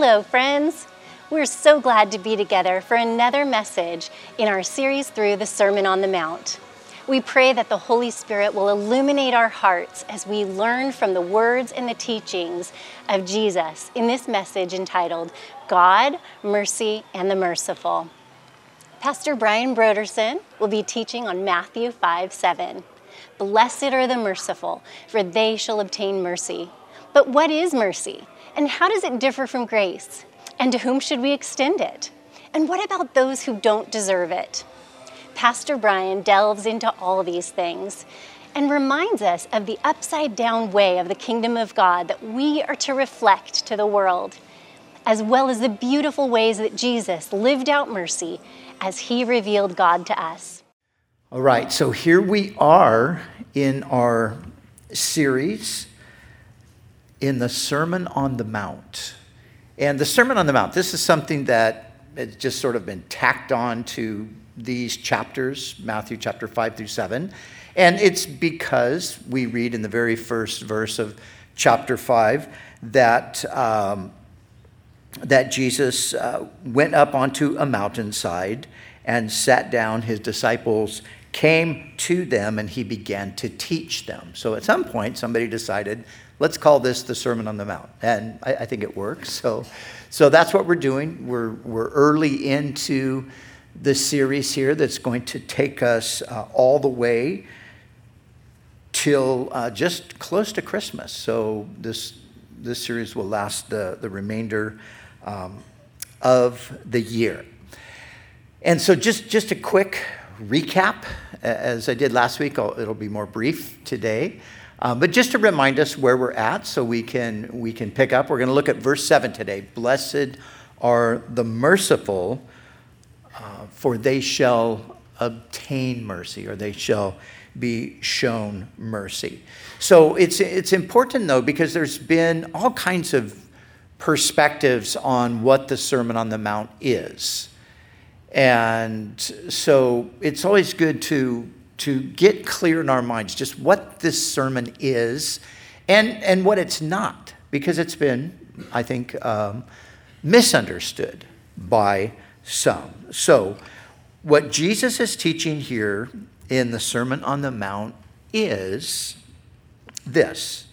Hello, friends. We're so glad to be together for another message in our series through the Sermon on the Mount. We pray that the Holy Spirit will illuminate our hearts as we learn from the words and the teachings of Jesus in this message entitled God, Mercy, and the Merciful. Pastor Brian Broderson will be teaching on Matthew 5 7. Blessed are the merciful, for they shall obtain mercy. But what is mercy? And how does it differ from grace? And to whom should we extend it? And what about those who don't deserve it? Pastor Brian delves into all these things and reminds us of the upside down way of the kingdom of God that we are to reflect to the world, as well as the beautiful ways that Jesus lived out mercy as he revealed God to us. All right, so here we are in our series in the Sermon on the Mount. And the Sermon on the Mount, this is something that has just sort of been tacked on to these chapters, Matthew chapter 5 through 7. And it's because we read in the very first verse of chapter 5 that, um, that Jesus uh, went up onto a mountainside and sat down. His disciples came to them and he began to teach them. So at some point, somebody decided, let's call this the Sermon on the Mount. And I, I think it works. So, so that's what we're doing. We're, we're early into the series here that's going to take us uh, all the way till uh, just close to Christmas. So this, this series will last the, the remainder um, of the year. And so just, just a quick recap, as I did last week, I'll, it'll be more brief today. Um, but just to remind us where we're at so we can, we can pick up, we're going to look at verse 7 today. Blessed are the merciful, uh, for they shall obtain mercy, or they shall be shown mercy. So it's, it's important, though, because there's been all kinds of perspectives on what the Sermon on the Mount is. And so it's always good to to get clear in our minds just what this sermon is and, and what it's not, because it's been, I think, um, misunderstood by some. So, what Jesus is teaching here in the Sermon on the Mount is this.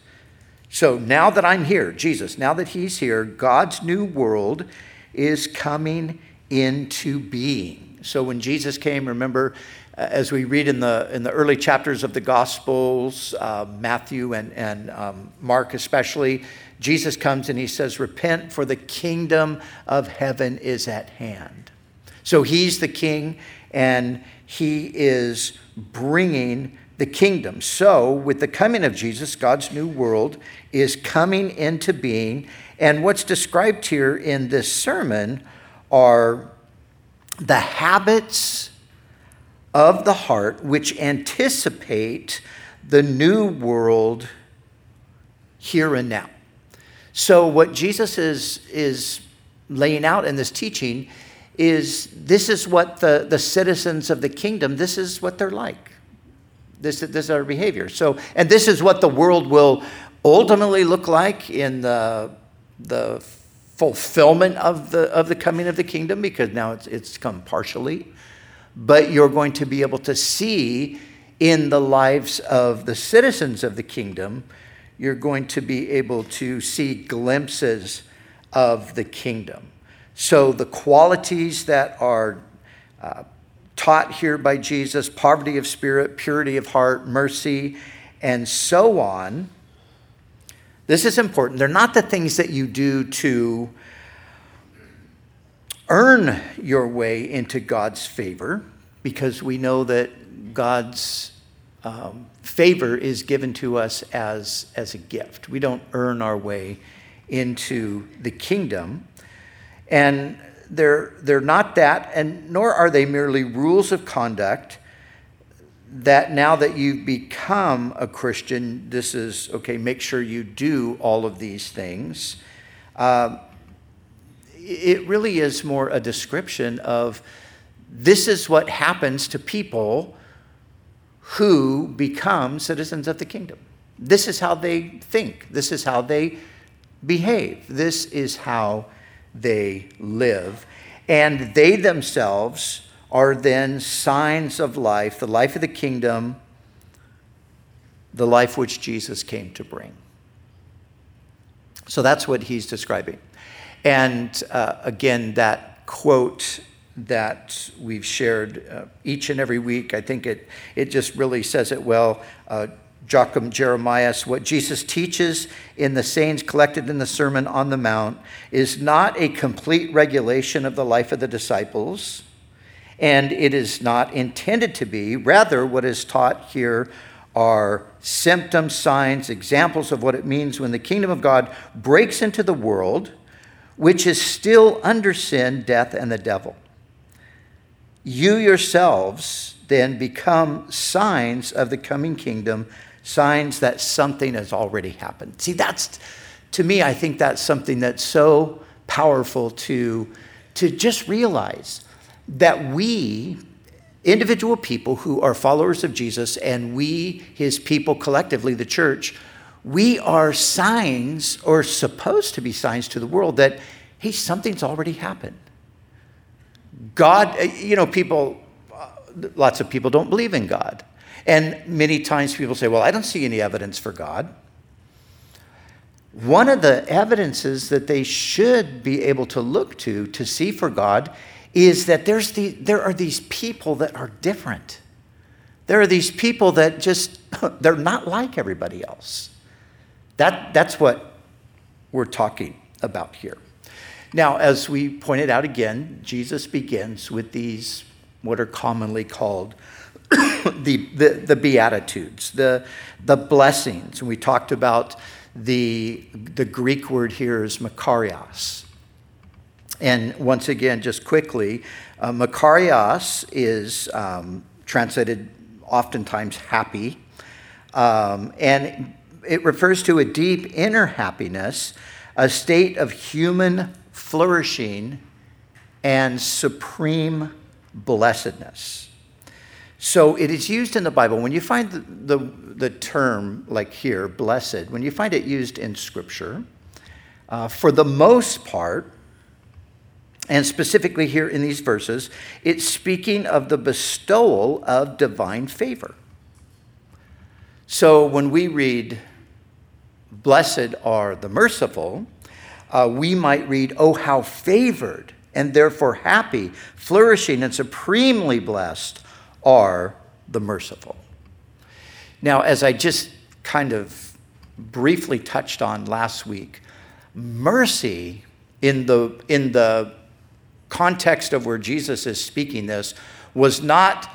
So, now that I'm here, Jesus, now that He's here, God's new world is coming into being. So, when Jesus came, remember, as we read in the, in the early chapters of the Gospels, uh, Matthew and, and um, Mark especially, Jesus comes and he says, Repent, for the kingdom of heaven is at hand. So he's the king and he is bringing the kingdom. So, with the coming of Jesus, God's new world is coming into being. And what's described here in this sermon are the habits of the heart which anticipate the new world here and now. So, what Jesus is, is laying out in this teaching is this is what the, the citizens of the kingdom, this is what they're like. This, this is our behavior. So, and this is what the world will ultimately look like in the, the fulfillment of the, of the coming of the kingdom, because now it's, it's come partially but you're going to be able to see in the lives of the citizens of the kingdom, you're going to be able to see glimpses of the kingdom. So, the qualities that are uh, taught here by Jesus poverty of spirit, purity of heart, mercy, and so on this is important. They're not the things that you do to earn your way into God's favor because we know that God's um, favor is given to us as, as a gift. We don't earn our way into the kingdom. And they're, they're not that, and nor are they merely rules of conduct that now that you've become a Christian, this is okay, make sure you do all of these things. Uh, it really is more a description of this is what happens to people who become citizens of the kingdom. This is how they think. This is how they behave. This is how they live. And they themselves are then signs of life, the life of the kingdom, the life which Jesus came to bring. So that's what he's describing. And uh, again, that quote that we've shared uh, each and every week, I think it, it just really says it well. Uh, Joachim Jeremias, what Jesus teaches in the sayings collected in the Sermon on the Mount is not a complete regulation of the life of the disciples, and it is not intended to be. Rather, what is taught here are symptoms, signs, examples of what it means when the kingdom of God breaks into the world, which is still under sin, death, and the devil. You yourselves then become signs of the coming kingdom signs that something has already happened. See, that's, to me, I think that's something that's so powerful to, to just realize that we, individual people who are followers of Jesus, and we, his people collectively, the church, we are signs or supposed to be signs to the world that, hey, something's already happened. God, uh, you know, people, uh, lots of people don't believe in God. And many times people say, well, I don't see any evidence for God. One of the evidences that they should be able to look to to see for God is that there's the, there are these people that are different. There are these people that just, they're not like everybody else. That, that's what we're talking about here. Now, as we pointed out again, Jesus begins with these, what are commonly called the, the, the Beatitudes, the, the blessings. And we talked about the, the Greek word here is makarios. And once again, just quickly, uh, makarios is um, translated oftentimes happy. Um, and it refers to a deep inner happiness, a state of human flourishing and supreme blessedness. So it is used in the Bible. When you find the, the, the term, like here, blessed, when you find it used in Scripture, uh, for the most part, and specifically here in these verses, it's speaking of the bestowal of divine favor. So when we read, Blessed are the merciful, uh, we might read, Oh, how favored and therefore happy, flourishing, and supremely blessed are the merciful. Now, as I just kind of briefly touched on last week, mercy in the, in the context of where Jesus is speaking this was not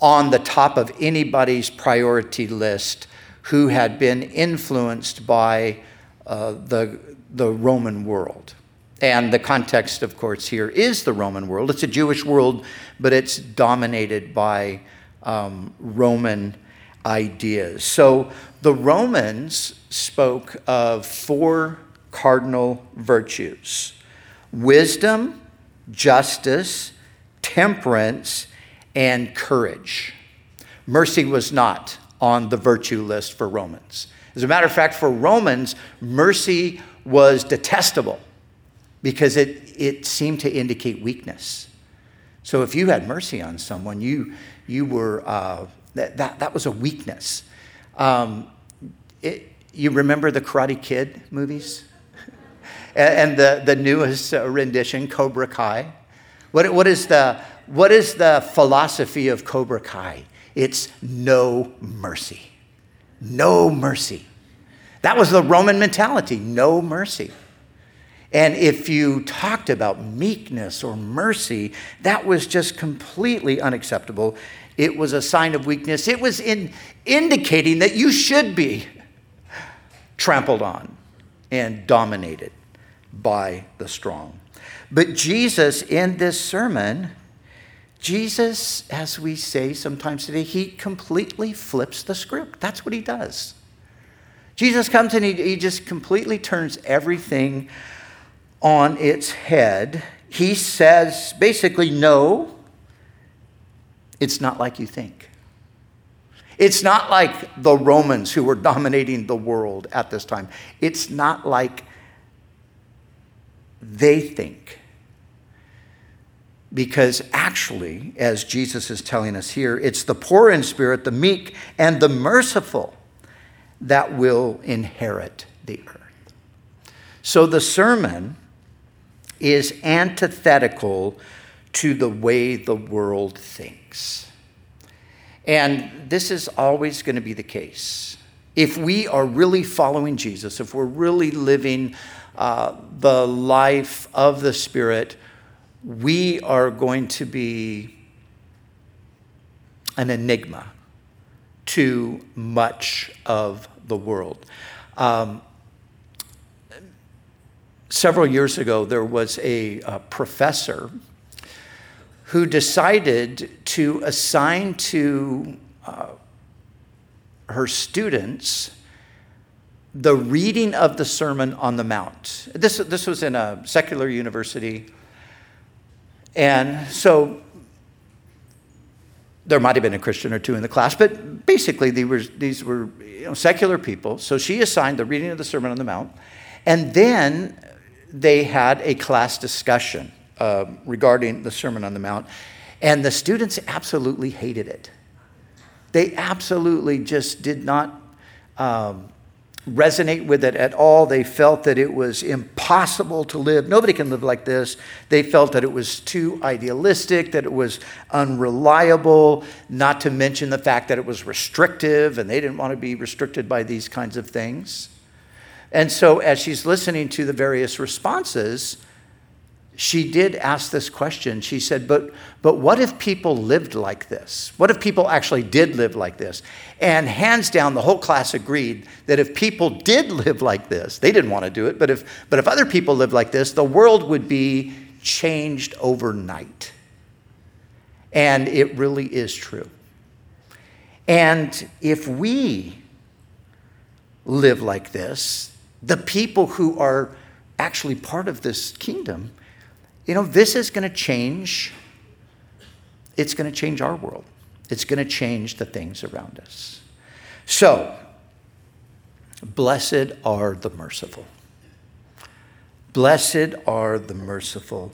on the top of anybody's priority list who had been influenced by uh, the, the Roman world. And the context, of course, here is the Roman world. It's a Jewish world, but it's dominated by um, Roman ideas. So the Romans spoke of four cardinal virtues wisdom, justice, temperance, and courage. Mercy was not on the virtue list for Romans. As a matter of fact, for Romans, mercy was detestable because it, it seemed to indicate weakness. So if you had mercy on someone, you, you were, uh, that, that, that was a weakness. Um, it, you remember the Karate Kid movies? And, and the, the newest uh, rendition, Cobra Kai? What, what, is the, what is the philosophy of Cobra Kai? It's no mercy. No mercy. That was the Roman mentality no mercy. And if you talked about meekness or mercy, that was just completely unacceptable. It was a sign of weakness. It was in indicating that you should be trampled on and dominated by the strong. But Jesus, in this sermon, Jesus, as we say sometimes today, he completely flips the script. That's what he does. Jesus comes and he, he just completely turns everything on its head. He says basically, no, it's not like you think. It's not like the Romans who were dominating the world at this time. It's not like they think. Because actually, as Jesus is telling us here, it's the poor in spirit, the meek, and the merciful that will inherit the earth. So the sermon is antithetical to the way the world thinks. And this is always going to be the case. If we are really following Jesus, if we're really living uh, the life of the Spirit, we are going to be an enigma to much of the world. Um, several years ago, there was a, a professor who decided to assign to uh, her students the reading of the Sermon on the Mount. This, this was in a secular university. And so there might have been a Christian or two in the class, but basically these were, these were you know, secular people. So she assigned the reading of the Sermon on the Mount. And then they had a class discussion uh, regarding the Sermon on the Mount. And the students absolutely hated it. They absolutely just did not um, resonate with it at all. They felt that it was impossible to live. Nobody can live like this. They felt that it was too idealistic, that it was unreliable, not to mention the fact that it was restrictive and they didn't want to be restricted by these kinds of things. And so, as she's listening to the various responses, she did ask this question. She said, but, but what if people lived like this? What if people actually did live like this? And hands down, the whole class agreed that if people did live like this, they didn't want to do it, but if, but if other people lived like this, the world would be changed overnight. And it really is true. And if we live like this, the people who are actually part of this kingdom, you know, this is going to change. It's going to change our world. It's going to change the things around us. So, blessed are the merciful. Blessed are the merciful.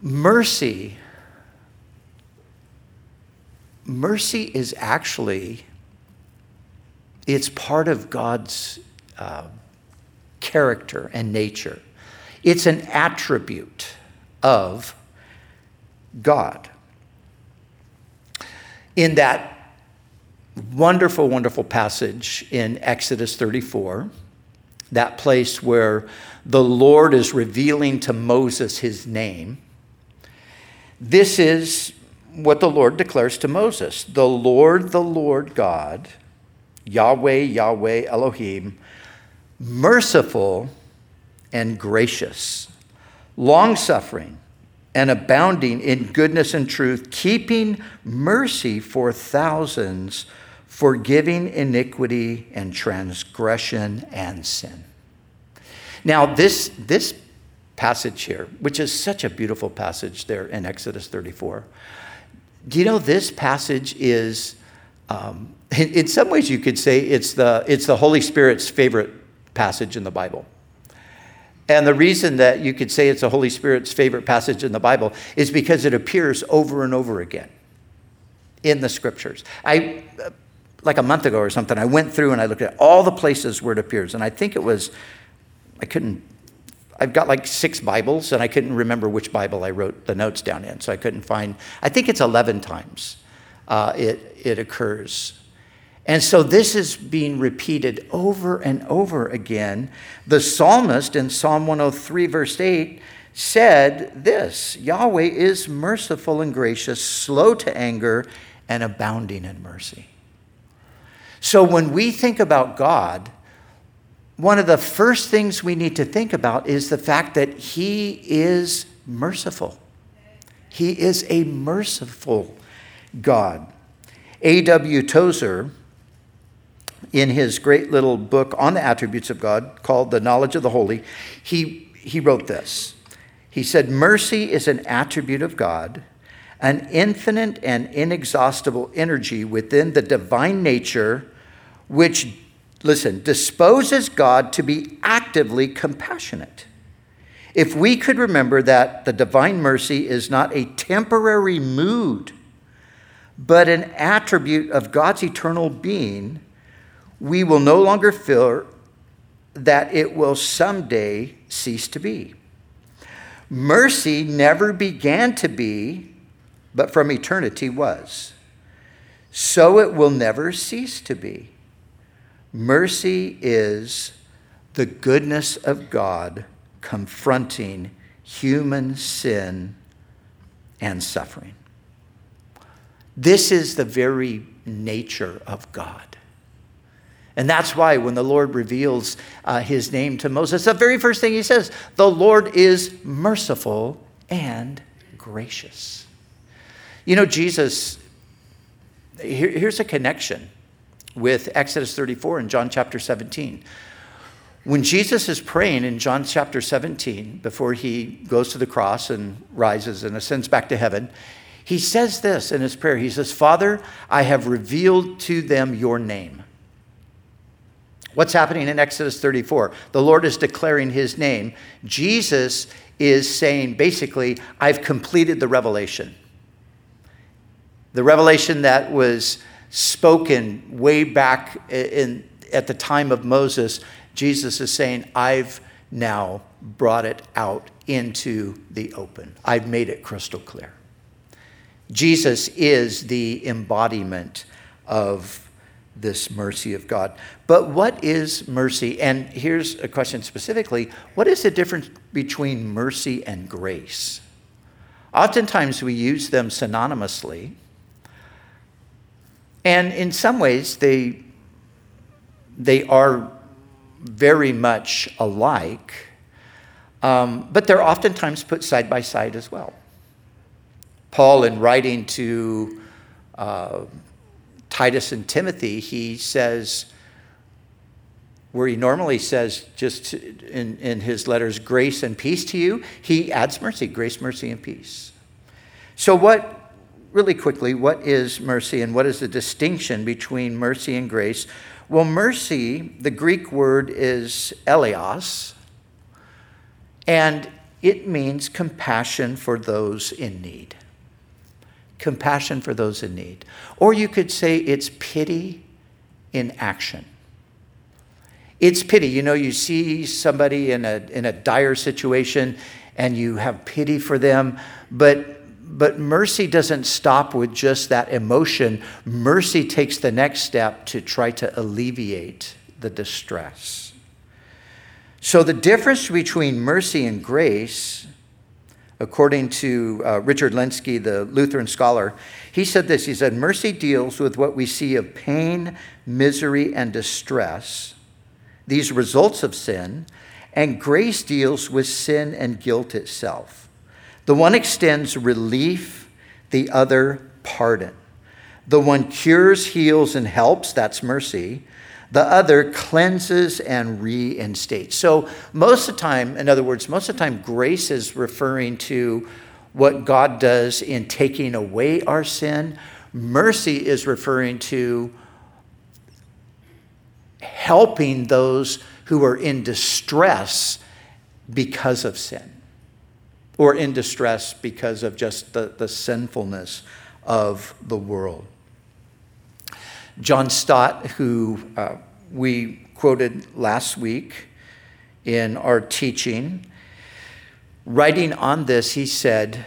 Mercy, mercy is actually, it's part of God's uh, character and nature. It's an attribute of God. In that wonderful, wonderful passage in Exodus 34, that place where the Lord is revealing to Moses his name, this is what the Lord declares to Moses The Lord, the Lord God, Yahweh, Yahweh, Elohim, merciful and gracious, long suffering and abounding in goodness and truth, keeping mercy for thousands, forgiving iniquity and transgression and sin. Now, this, this passage here, which is such a beautiful passage there in Exodus 34, do you know this passage is, um, in, in some ways, you could say it's the, it's the Holy Spirit's favorite passage in the Bible. And the reason that you could say it's the Holy Spirit's favorite passage in the Bible is because it appears over and over again in the scriptures. I like a month ago or something, I went through and I looked at all the places where it appears, and I think it was I couldn't I've got like six Bibles, and I couldn't remember which Bible I wrote the notes down in, so I couldn't find. I think it's 11 times uh, it, it occurs. And so this is being repeated over and over again. The psalmist in Psalm 103, verse 8, said this Yahweh is merciful and gracious, slow to anger, and abounding in mercy. So when we think about God, one of the first things we need to think about is the fact that He is merciful. He is a merciful God. A.W. Tozer in his great little book on the attributes of God called The Knowledge of the Holy, he, he wrote this. He said, Mercy is an attribute of God, an infinite and inexhaustible energy within the divine nature, which, listen, disposes God to be actively compassionate. if we could remember that the divine mercy is not a temporary mood, but an attribute of God's eternal being, we will no longer fear that it will someday cease to be. Mercy never began to be, but from eternity was. So it will never cease to be. Mercy is the goodness of God confronting human sin and suffering. This is the very nature of God. And that's why when the Lord reveals uh, his name to Moses, the very first thing he says, the Lord is merciful and gracious. You know, Jesus, here, here's a connection with Exodus 34 and John chapter 17. When Jesus is praying in John chapter 17, before he goes to the cross and rises and ascends back to heaven, he says this in his prayer. He says, Father, I have revealed to them your name. What's happening in Exodus 34? The Lord is declaring his name. Jesus is saying, basically, I've completed the revelation. The revelation that was spoken way back in, at the time of Moses, Jesus is saying, I've now brought it out into the open. I've made it crystal clear. Jesus is the embodiment of this mercy of God. But what is mercy? And here's a question specifically what is the difference between mercy and grace? Oftentimes we use them synonymously. And in some ways, they, they are very much alike, um, but they're oftentimes put side by side as well. Paul, in writing to uh, Titus and Timothy, he says, where he normally says just in, in his letters, grace and peace to you, he adds mercy, grace, mercy, and peace. So, what, really quickly, what is mercy and what is the distinction between mercy and grace? Well, mercy, the Greek word is eleos, and it means compassion for those in need compassion for those in need. Or you could say it's pity in action. It's pity. You know, you see somebody in a, in a dire situation and you have pity for them, but but mercy doesn't stop with just that emotion. Mercy takes the next step to try to alleviate the distress. So, the difference between mercy and grace according to uh, Richard Lenski, the Lutheran scholar, he said this. He said, Mercy deals with what we see of pain, misery, and distress, these results of sin, and grace deals with sin and guilt itself. The one extends relief, the other pardon. The one cures, heals, and helps, that's mercy. The other cleanses and reinstates. So, most of the time, in other words, most of the time, grace is referring to what God does in taking away our sin. Mercy is referring to helping those who are in distress because of sin or in distress because of just the, the sinfulness of the world. John Stott, who uh, we quoted last week in our teaching, writing on this, he said,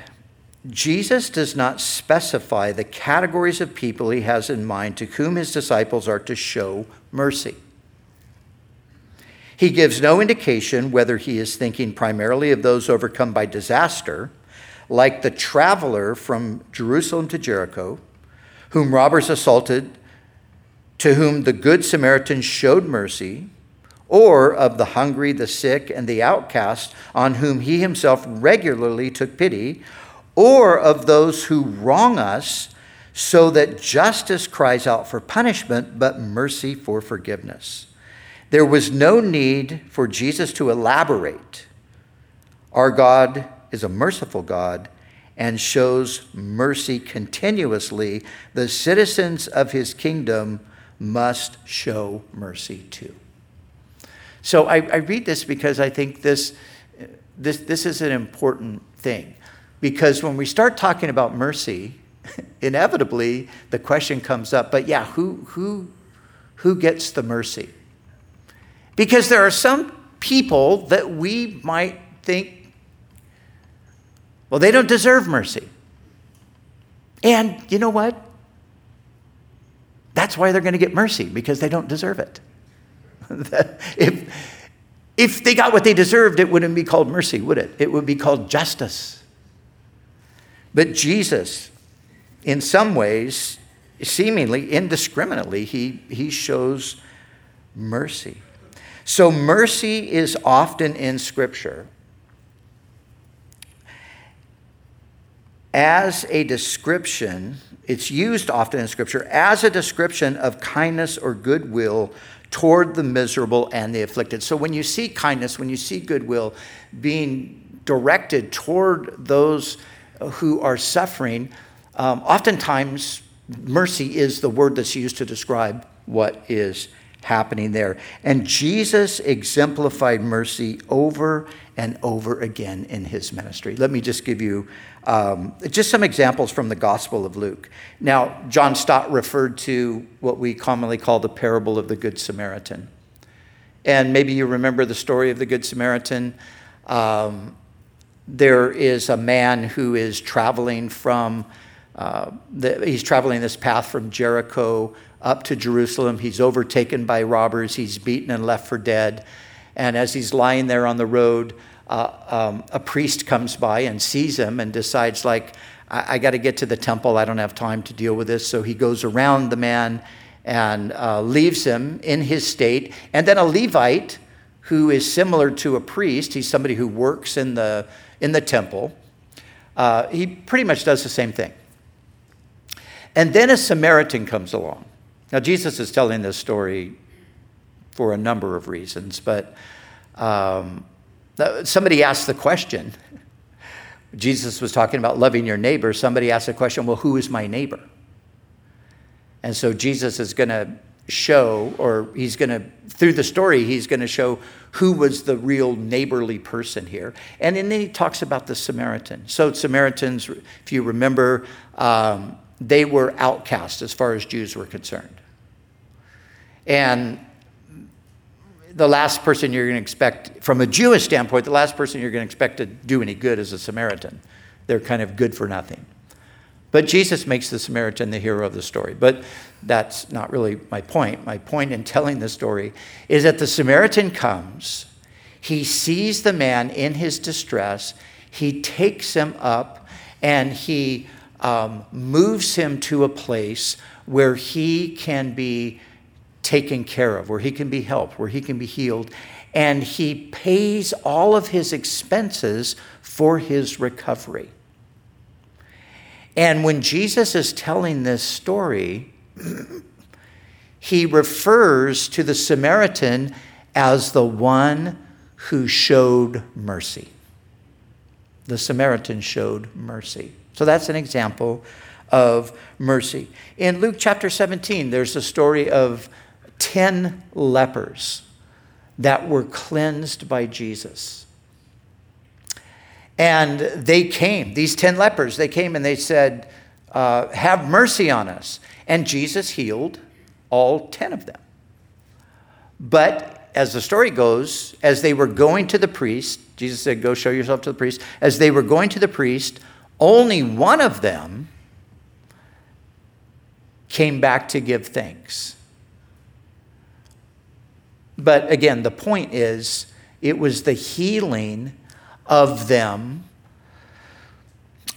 Jesus does not specify the categories of people he has in mind to whom his disciples are to show mercy. He gives no indication whether he is thinking primarily of those overcome by disaster, like the traveler from Jerusalem to Jericho, whom robbers assaulted to whom the Good Samaritan showed mercy, or of the hungry, the sick, and the outcast, on whom he himself regularly took pity, or of those who wrong us, so that justice cries out for punishment, but mercy for forgiveness. There was no need for Jesus to elaborate. Our God is a merciful God and shows mercy continuously. The citizens of his kingdom must show mercy too. So I, I read this because I think this, this, this is an important thing because when we start talking about mercy, inevitably the question comes up, but yeah, who, who, who gets the mercy? Because there are some people that we might think, well, they don't deserve mercy. And you know what? That's why they're going to get mercy, because they don't deserve it. if, if they got what they deserved, it wouldn't be called mercy, would it? It would be called justice. But Jesus, in some ways, seemingly indiscriminately, he, he shows mercy. So, mercy is often in Scripture as a description, it's used often in Scripture as a description of kindness or goodwill toward the miserable and the afflicted. So when you see kindness, when you see goodwill being directed toward those who are suffering, um, oftentimes mercy is the word that's used to describe what is happening there. And Jesus exemplified mercy over and over again in his ministry. Let me just give you um, just some examples from the Gospel of Luke. Now, John Stott referred to what we commonly call the parable of the Good Samaritan. And maybe you remember the story of the Good Samaritan. Um, there is a man who is traveling from, uh, the, he's traveling this path from Jericho up to Jerusalem. He's overtaken by robbers, he's beaten and left for dead. And as he's lying there on the road, uh, um, a priest comes by and sees him and decides, like, I, I got to get to the temple. I don't have time to deal with this. So he goes around the man and uh, leaves him in his state. And then a Levite, who is similar to a priest, he's somebody who works in the, in the temple, uh, he pretty much does the same thing. And then a Samaritan comes along. Now, Jesus is telling this story for a number of reasons, but um, somebody asked the question. Jesus was talking about loving your neighbor. Somebody asked the question, well, who is my neighbor? And so Jesus is going to show, or he's going to, through the story, he's going to show who was the real neighborly person here. And then he talks about the Samaritan. So, Samaritans, if you remember, um, they were outcast as far as Jews were concerned. And the last person you're going to expect, from a Jewish standpoint, the last person you're going to expect to do any good is a Samaritan. They're kind of good for nothing. But Jesus makes the Samaritan the hero of the story. But that's not really my point. My point in telling the story is that the Samaritan comes, he sees the man in his distress, he takes him up, and he um, moves him to a place where he can be taken care of, where he can be helped, where he can be healed. And he pays all of his expenses for his recovery. And when Jesus is telling this story, he refers to the Samaritan as the one who showed mercy. The Samaritan showed mercy. So that's an example of mercy. In Luke chapter 17, there's a story of 10 lepers that were cleansed by Jesus. And they came, these 10 lepers, they came and they said, uh, Have mercy on us. And Jesus healed all 10 of them. But as the story goes, as they were going to the priest, Jesus said, Go show yourself to the priest. As they were going to the priest, only one of them came back to give thanks. But again, the point is, it was the healing of them,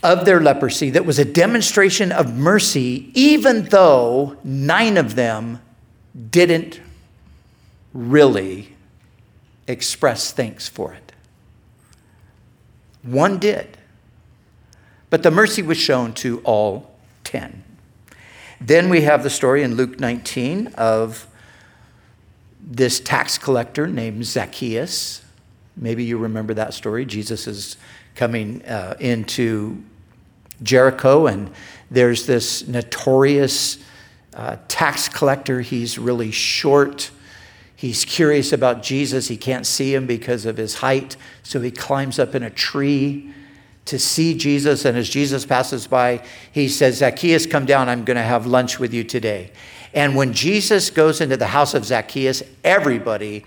of their leprosy, that was a demonstration of mercy, even though nine of them didn't really express thanks for it. One did. But the mercy was shown to all 10. Then we have the story in Luke 19 of this tax collector named Zacchaeus. Maybe you remember that story. Jesus is coming uh, into Jericho, and there's this notorious uh, tax collector. He's really short. He's curious about Jesus. He can't see him because of his height, so he climbs up in a tree to see Jesus. And as Jesus passes by, he says, Zacchaeus, come down. I'm going to have lunch with you today. And when Jesus goes into the house of Zacchaeus, everybody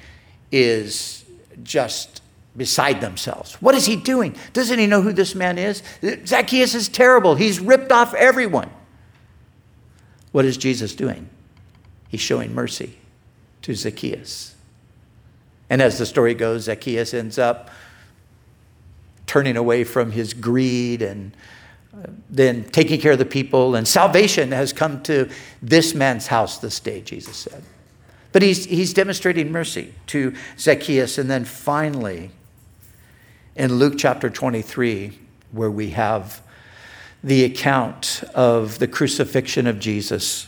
is just beside themselves. What is he doing? Doesn't he know who this man is? Zacchaeus is terrible. He's ripped off everyone. What is Jesus doing? He's showing mercy to Zacchaeus. And as the story goes, Zacchaeus ends up turning away from his greed and uh, then taking care of the people. And salvation has come to this man's house this day, Jesus said. But he's, he's demonstrating mercy to Zacchaeus. And then finally, in Luke chapter 23, where we have the account of the crucifixion of Jesus,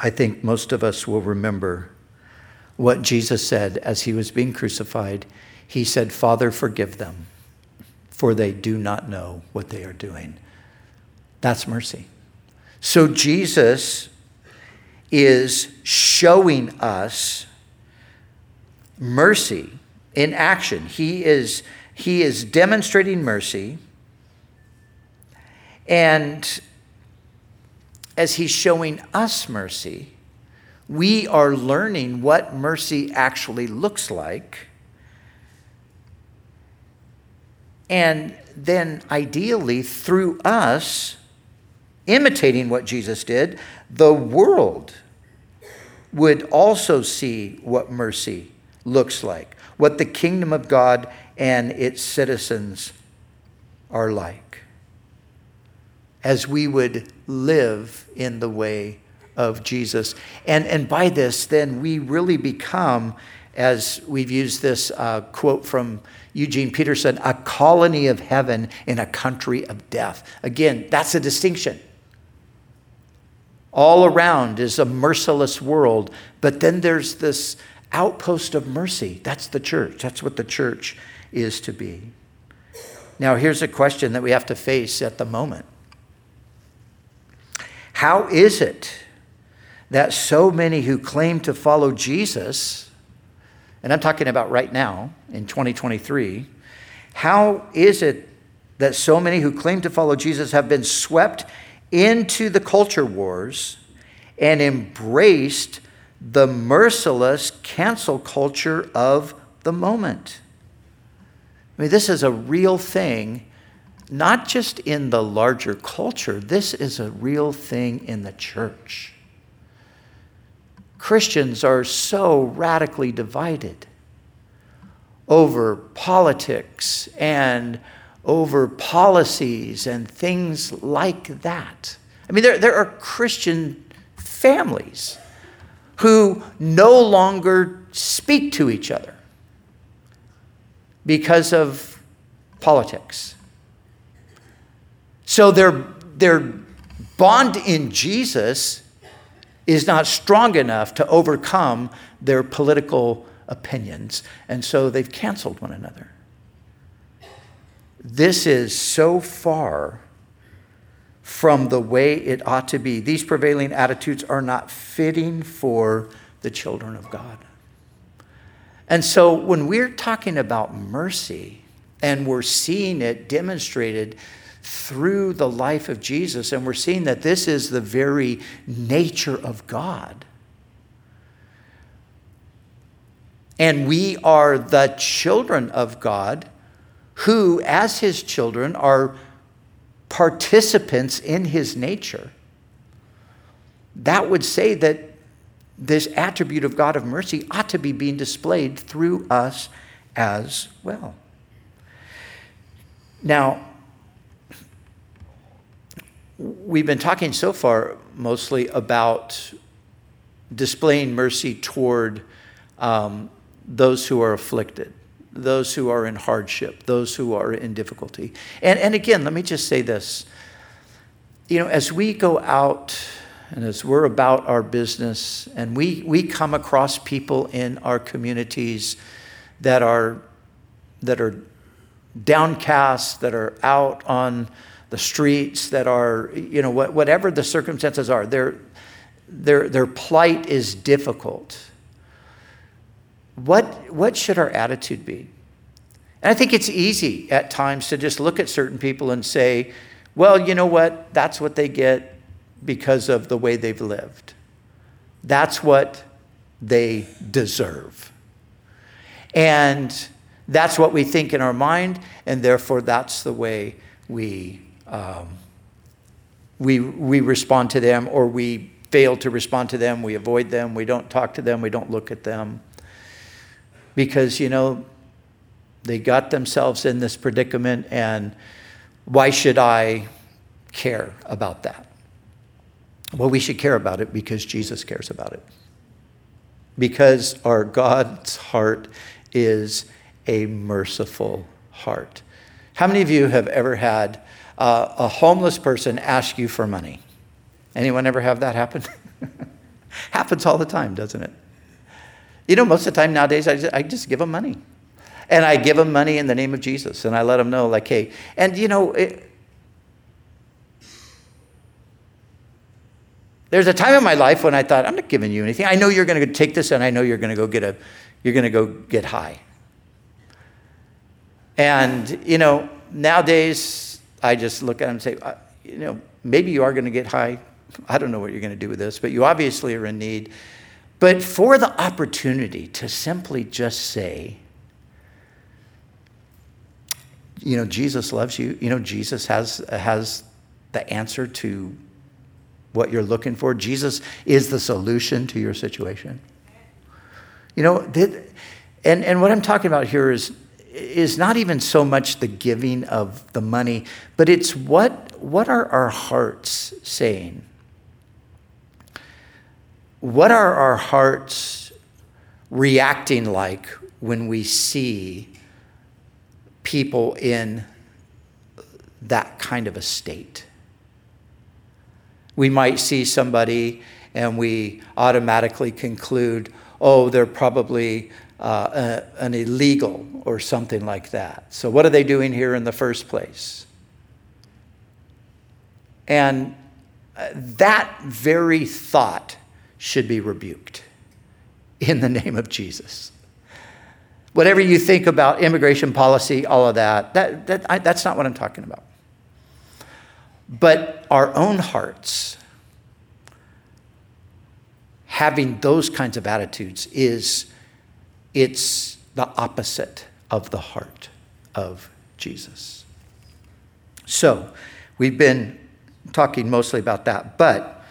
I think most of us will remember what Jesus said as he was being crucified. He said, Father, forgive them, for they do not know what they are doing. That's mercy. So Jesus is showing us mercy in action. He is, he is demonstrating mercy. And as He's showing us mercy, we are learning what mercy actually looks like. And then, ideally, through us imitating what Jesus did, the world would also see what mercy looks like, what the kingdom of God and its citizens are like as we would live in the way of Jesus. And, and by this, then we really become, as we've used this uh, quote from Eugene Peterson, a colony of heaven in a country of death. Again, that's a distinction. All around is a merciless world, but then there's this outpost of mercy. That's the church. That's what the church is to be. Now, here's a question that we have to face at the moment how is it that so many who claim to follow Jesus, and I'm talking about right now in 2023, how is it that so many who claim to follow Jesus have been swept into the culture wars and embraced the merciless cancel culture of the moment? I mean, this is a real thing not just in the larger culture, this is a real thing in the church. Christians are so radically divided over politics and over policies and things like that. I mean, there, there are Christian families who no longer speak to each other because of politics. So their, their bond in Jesus is not strong enough to overcome their political opinions. And so they've canceled one another. This is so far from the way it ought to be. These prevailing attitudes are not fitting for the children of God. And so when we're talking about mercy and we're seeing it demonstrated through the life of Jesus, and we're seeing that this is the very nature of God. And we are the children of God who, as his children, are participants in his nature. That would say that this attribute of God of mercy ought to be being displayed through us as well. Now, we've been talking so far mostly about displaying mercy toward um, those who are afflicted, those who are in hardship, those who are in difficulty. And, and again, let me just say this. You know, as we go out and as we're about our business and we, we come across people in our communities that are, that are downcast, that are out on the streets, that are, you know, whatever the circumstances are, their, their, their plight is difficult. what, what should our attitude be? And I think it's easy at times to just look at certain people and say, well, you know what? That's what they get because of the way they've lived. That's what they deserve. And that's what we think in our mind, and therefore that's the way we, um, we, we respond to them, or we fail to respond to them, we avoid them, we don't talk to them, we don't look at them. Because, you know, they got themselves in this predicament, and why should I care about that? Well, we should care about it because Jesus cares about it. Because our God's heart is a merciful heart. How many of you have ever had uh, a homeless person ask you for money? Anyone ever have that happen? Happens all the time, doesn't it? You know, most of the time nowadays, I just, I just give them money. And I give them money in the name of Jesus. And I let them know, like, hey, and you know, it, there's a time in my life when I thought, I'm not giving you anything. I know you're going to take this and I know you're going to go get a, you're going to go get high. And, you know, nowadays, I just look at them and say, uh, you know, maybe you are going to get high. I don't know what you're going to do with this, but you obviously are in need. But for the opportunity to simply just say, you know, Jesus loves you. You know, Jesus has, has the answer to what you're looking for. Jesus is the solution to your situation. You know, and, and what I'm talking about here is is not even so much the giving of the money, but it's what, what are our hearts saying? What are our hearts reacting like when we see people in that kind of a state? We might see somebody and we automatically conclude, oh, they're probably uh, an illegal or something like that. So, what are they doing here in the first place? And uh, that very thought should be rebuked in the name of Jesus. Whatever you think about immigration policy, all of that, that, that I, that's not what I'm talking about. But our own hearts, having those kinds of attitudes, is it's the opposite of the heart of Jesus. So, we've been talking mostly about that, but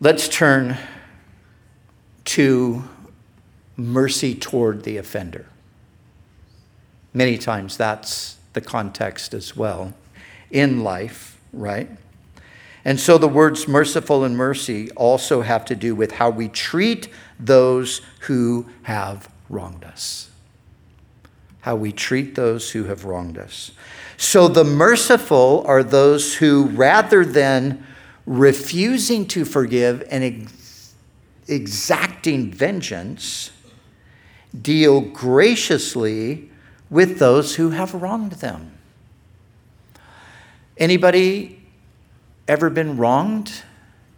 let's turn to mercy toward the offender. Many times that's the context as well in life, right? And so the words merciful and mercy also have to do with how we treat those who have wronged us. How we treat those who have wronged us. So the merciful are those who, rather than refusing to forgive and ex- exacting vengeance, deal graciously with those who have wronged them. Anybody ever been wronged?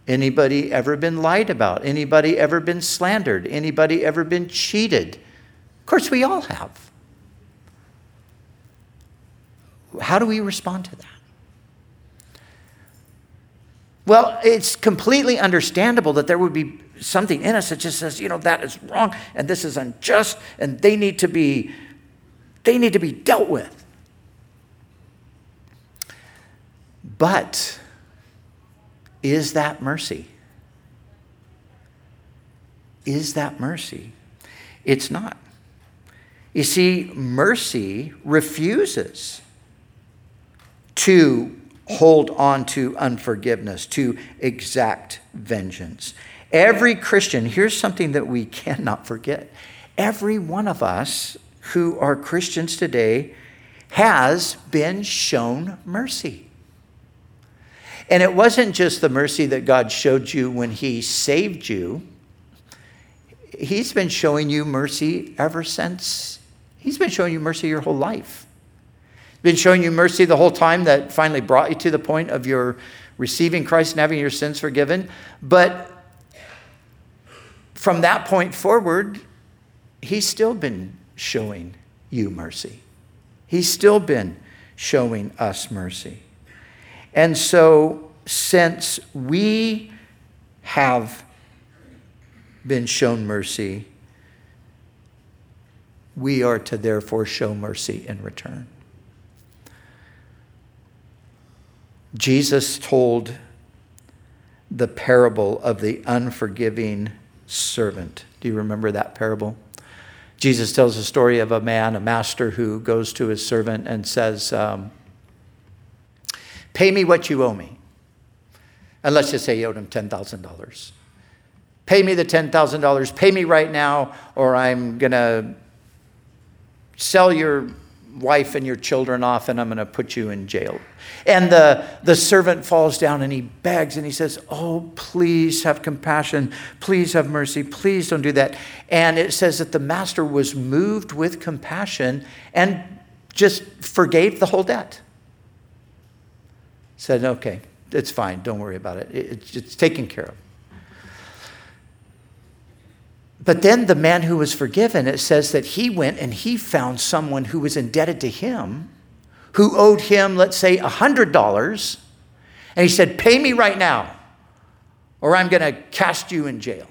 Anybody ever been lied about? Anybody ever been slandered? Anybody ever been cheated? Of course, we all have. How do we respond to that? Well, it's completely understandable that there would be something in us that just says, you know, that is wrong and this is unjust and they need to be they need to be dealt with. But is that mercy? Is that mercy? It's not. You see, mercy refuses to hold on to unforgiveness, to exact vengeance. Every Christian, here's something that we cannot forget. Every one of us who are Christians today has been shown mercy. And it wasn't just the mercy that God showed you when He saved you, He's been showing you mercy ever since. He's been showing you mercy your whole life. He's been showing you mercy the whole time that finally brought you to the point of your receiving Christ and having your sins forgiven. But from that point forward, He's still been showing you mercy. He's still been showing us mercy. And so, since we have been shown mercy, we are to therefore show mercy in return. Jesus told the parable of the unforgiving servant. Do you remember that parable? Jesus tells the story of a man, a master, who goes to his servant and says, um, Pay me what you owe me. And let's just say he owed him $10,000. Pay me the $10,000. Pay me right now, or I'm going to sell your wife and your children off and I'm going to put you in jail. And the, the servant falls down and he begs and he says, Oh, please have compassion. Please have mercy. Please don't do that. And it says that the master was moved with compassion and just forgave the whole debt. Said, Okay, it's fine. Don't worry about it. It's, it's taken care of. But then the man who was forgiven, it says that he went and he found someone who was indebted to him, who owed him, let's say, $100. And he said, Pay me right now, or I'm going to cast you in jail.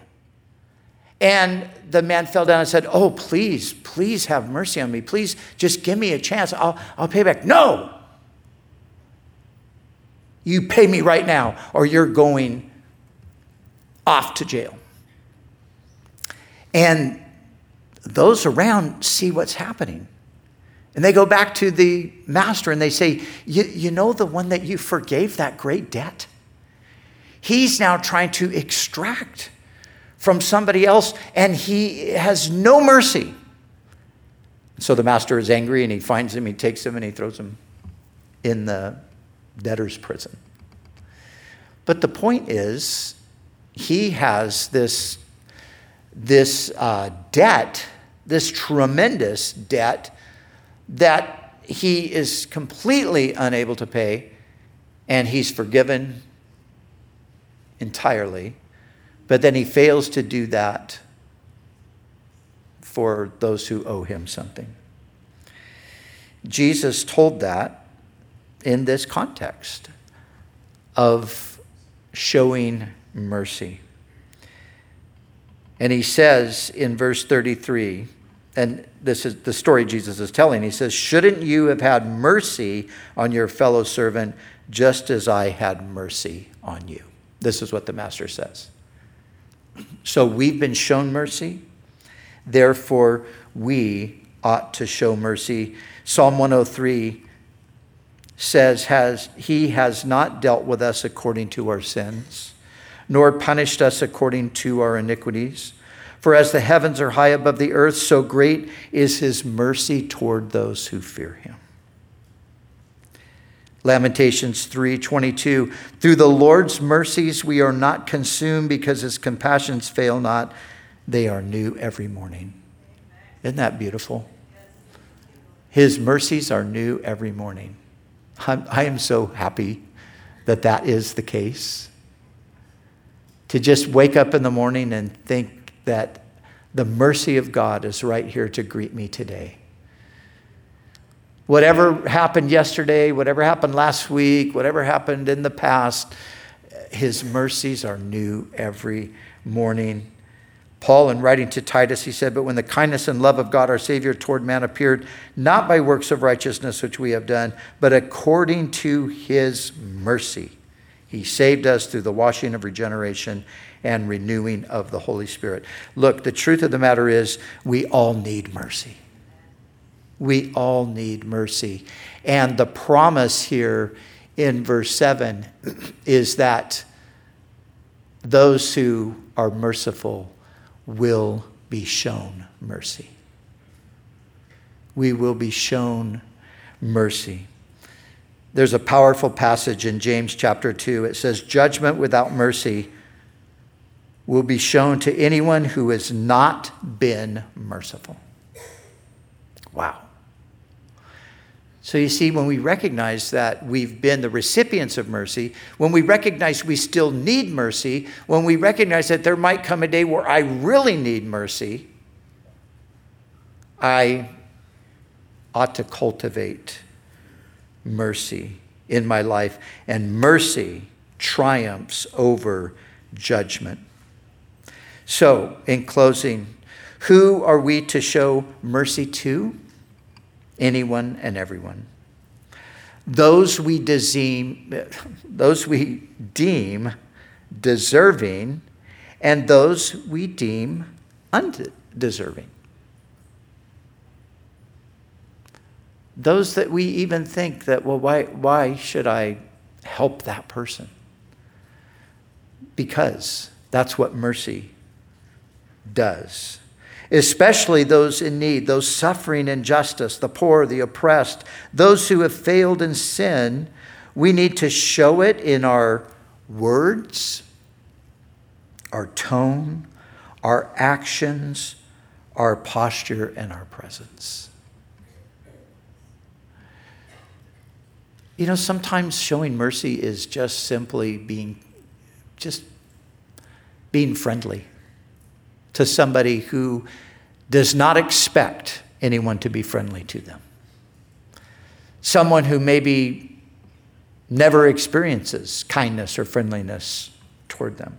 And the man fell down and said, Oh, please, please have mercy on me. Please just give me a chance. I'll, I'll pay back. No! You pay me right now, or you're going off to jail. And those around see what's happening. And they go back to the master and they say, You know the one that you forgave that great debt? He's now trying to extract from somebody else and he has no mercy. So the master is angry and he finds him, he takes him and he throws him in the debtor's prison. But the point is, he has this this uh, debt, this tremendous debt that he is completely unable to pay, and he's forgiven entirely. But then he fails to do that for those who owe him something. Jesus told that in this context of showing mercy. And he says in verse 33, and this is the story Jesus is telling. He says, Shouldn't you have had mercy on your fellow servant just as I had mercy on you? This is what the master says. So we've been shown mercy, therefore we ought to show mercy. Psalm 103 says, has, He has not dealt with us according to our sins nor punished us according to our iniquities. For as the heavens are high above the earth, so great is his mercy toward those who fear him. Lamentations 3:22 Through the Lord's mercies we are not consumed because his compassions fail not they are new every morning. Isn't that beautiful? His mercies are new every morning. I'm, I am so happy that that is the case to just wake up in the morning and think that the mercy of God is right here to greet me today. Whatever happened yesterday, whatever happened last week, whatever happened in the past, his mercies are new every morning. Paul, in writing to Titus, he said, But when the kindness and love of God our Savior toward man appeared, not by works of righteousness which we have done, but according to his mercy he saved us through the washing of regeneration and renewing of the Holy Spirit. Look, the truth of the matter is, we all need mercy. We all need mercy. And the promise here in verse 7 is that those who are merciful will be shown mercy. We will be shown mercy. There's a powerful passage in James chapter 2. It says, Judgment without mercy will be shown to anyone who has not been merciful. Wow. So you see, when we recognize that we've been the recipients of mercy, when we recognize we still need mercy, when we recognize that there might come a day where I really need mercy, I ought to cultivate mercy in my life, and mercy triumphs over judgment. So, in closing, who are we to show mercy to? Anyone and everyone. Those we deem, those we deem deserving, and those we deem undeserving. Those that we even think that, well, why, why should I help that person? Because that's what mercy does. Especially those in need, those suffering injustice, the poor, the oppressed, those who have failed in sin. We need to show it in our words, our tone, our actions, our posture, and our presence. You know, sometimes showing mercy is just simply being just being friendly to somebody who does not expect anyone to be friendly to them. Someone who maybe never experiences kindness or friendliness toward them.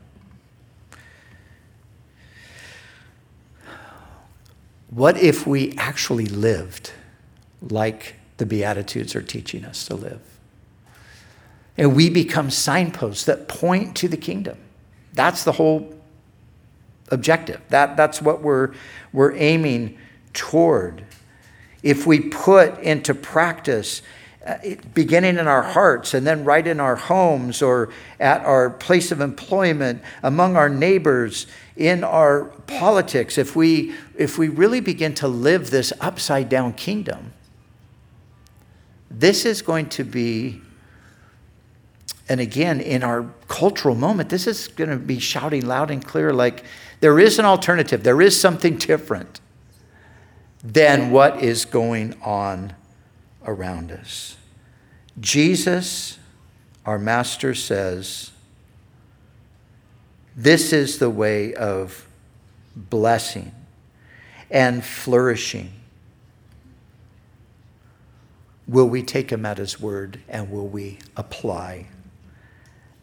What if we actually lived like the Beatitudes are teaching us to live? And we become signposts that point to the kingdom. That's the whole objective. That, that's what we're, we're aiming toward. If we put into practice, uh, beginning in our hearts and then right in our homes or at our place of employment, among our neighbors, in our politics, if we, if we really begin to live this upside down kingdom, this is going to be and again, in our cultural moment, this is going to be shouting loud and clear like there is an alternative, there is something different than what is going on around us. Jesus, our Master, says, This is the way of blessing and flourishing. Will we take him at his word and will we apply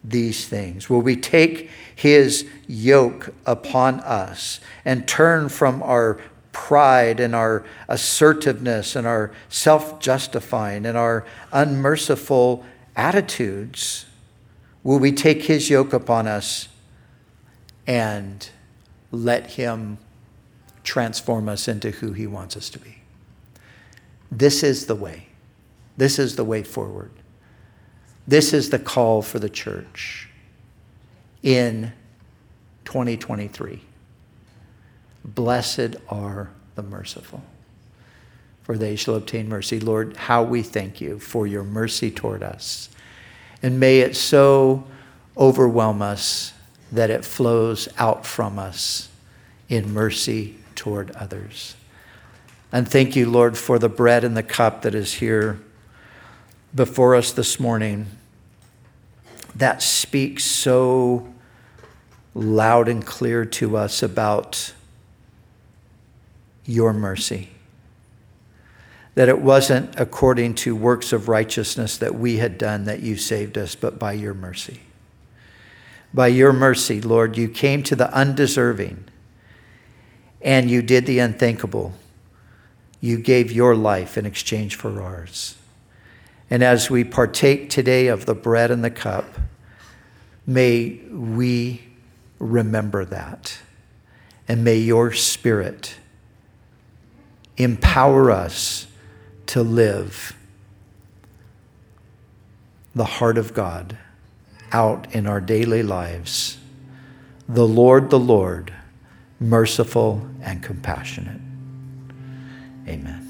these things? Will we take his yoke upon us and turn from our pride and our assertiveness and our self justifying and our unmerciful attitudes? Will we take his yoke upon us and let him transform us into who he wants us to be? This is the way. This is the way forward. This is the call for the church in 2023. Blessed are the merciful, for they shall obtain mercy. Lord, how we thank you for your mercy toward us. And may it so overwhelm us that it flows out from us in mercy toward others. And thank you, Lord, for the bread and the cup that is here before us this morning that speaks so loud and clear to us about your mercy. That it wasn't according to works of righteousness that we had done that you saved us, but by your mercy. By your mercy, Lord, you came to the undeserving and you did the unthinkable. You gave your life in exchange for ours. And as we partake today of the bread and the cup, may we remember that. And may your spirit empower us to live the heart of God out in our daily lives. The Lord, the Lord, merciful and compassionate. Amen.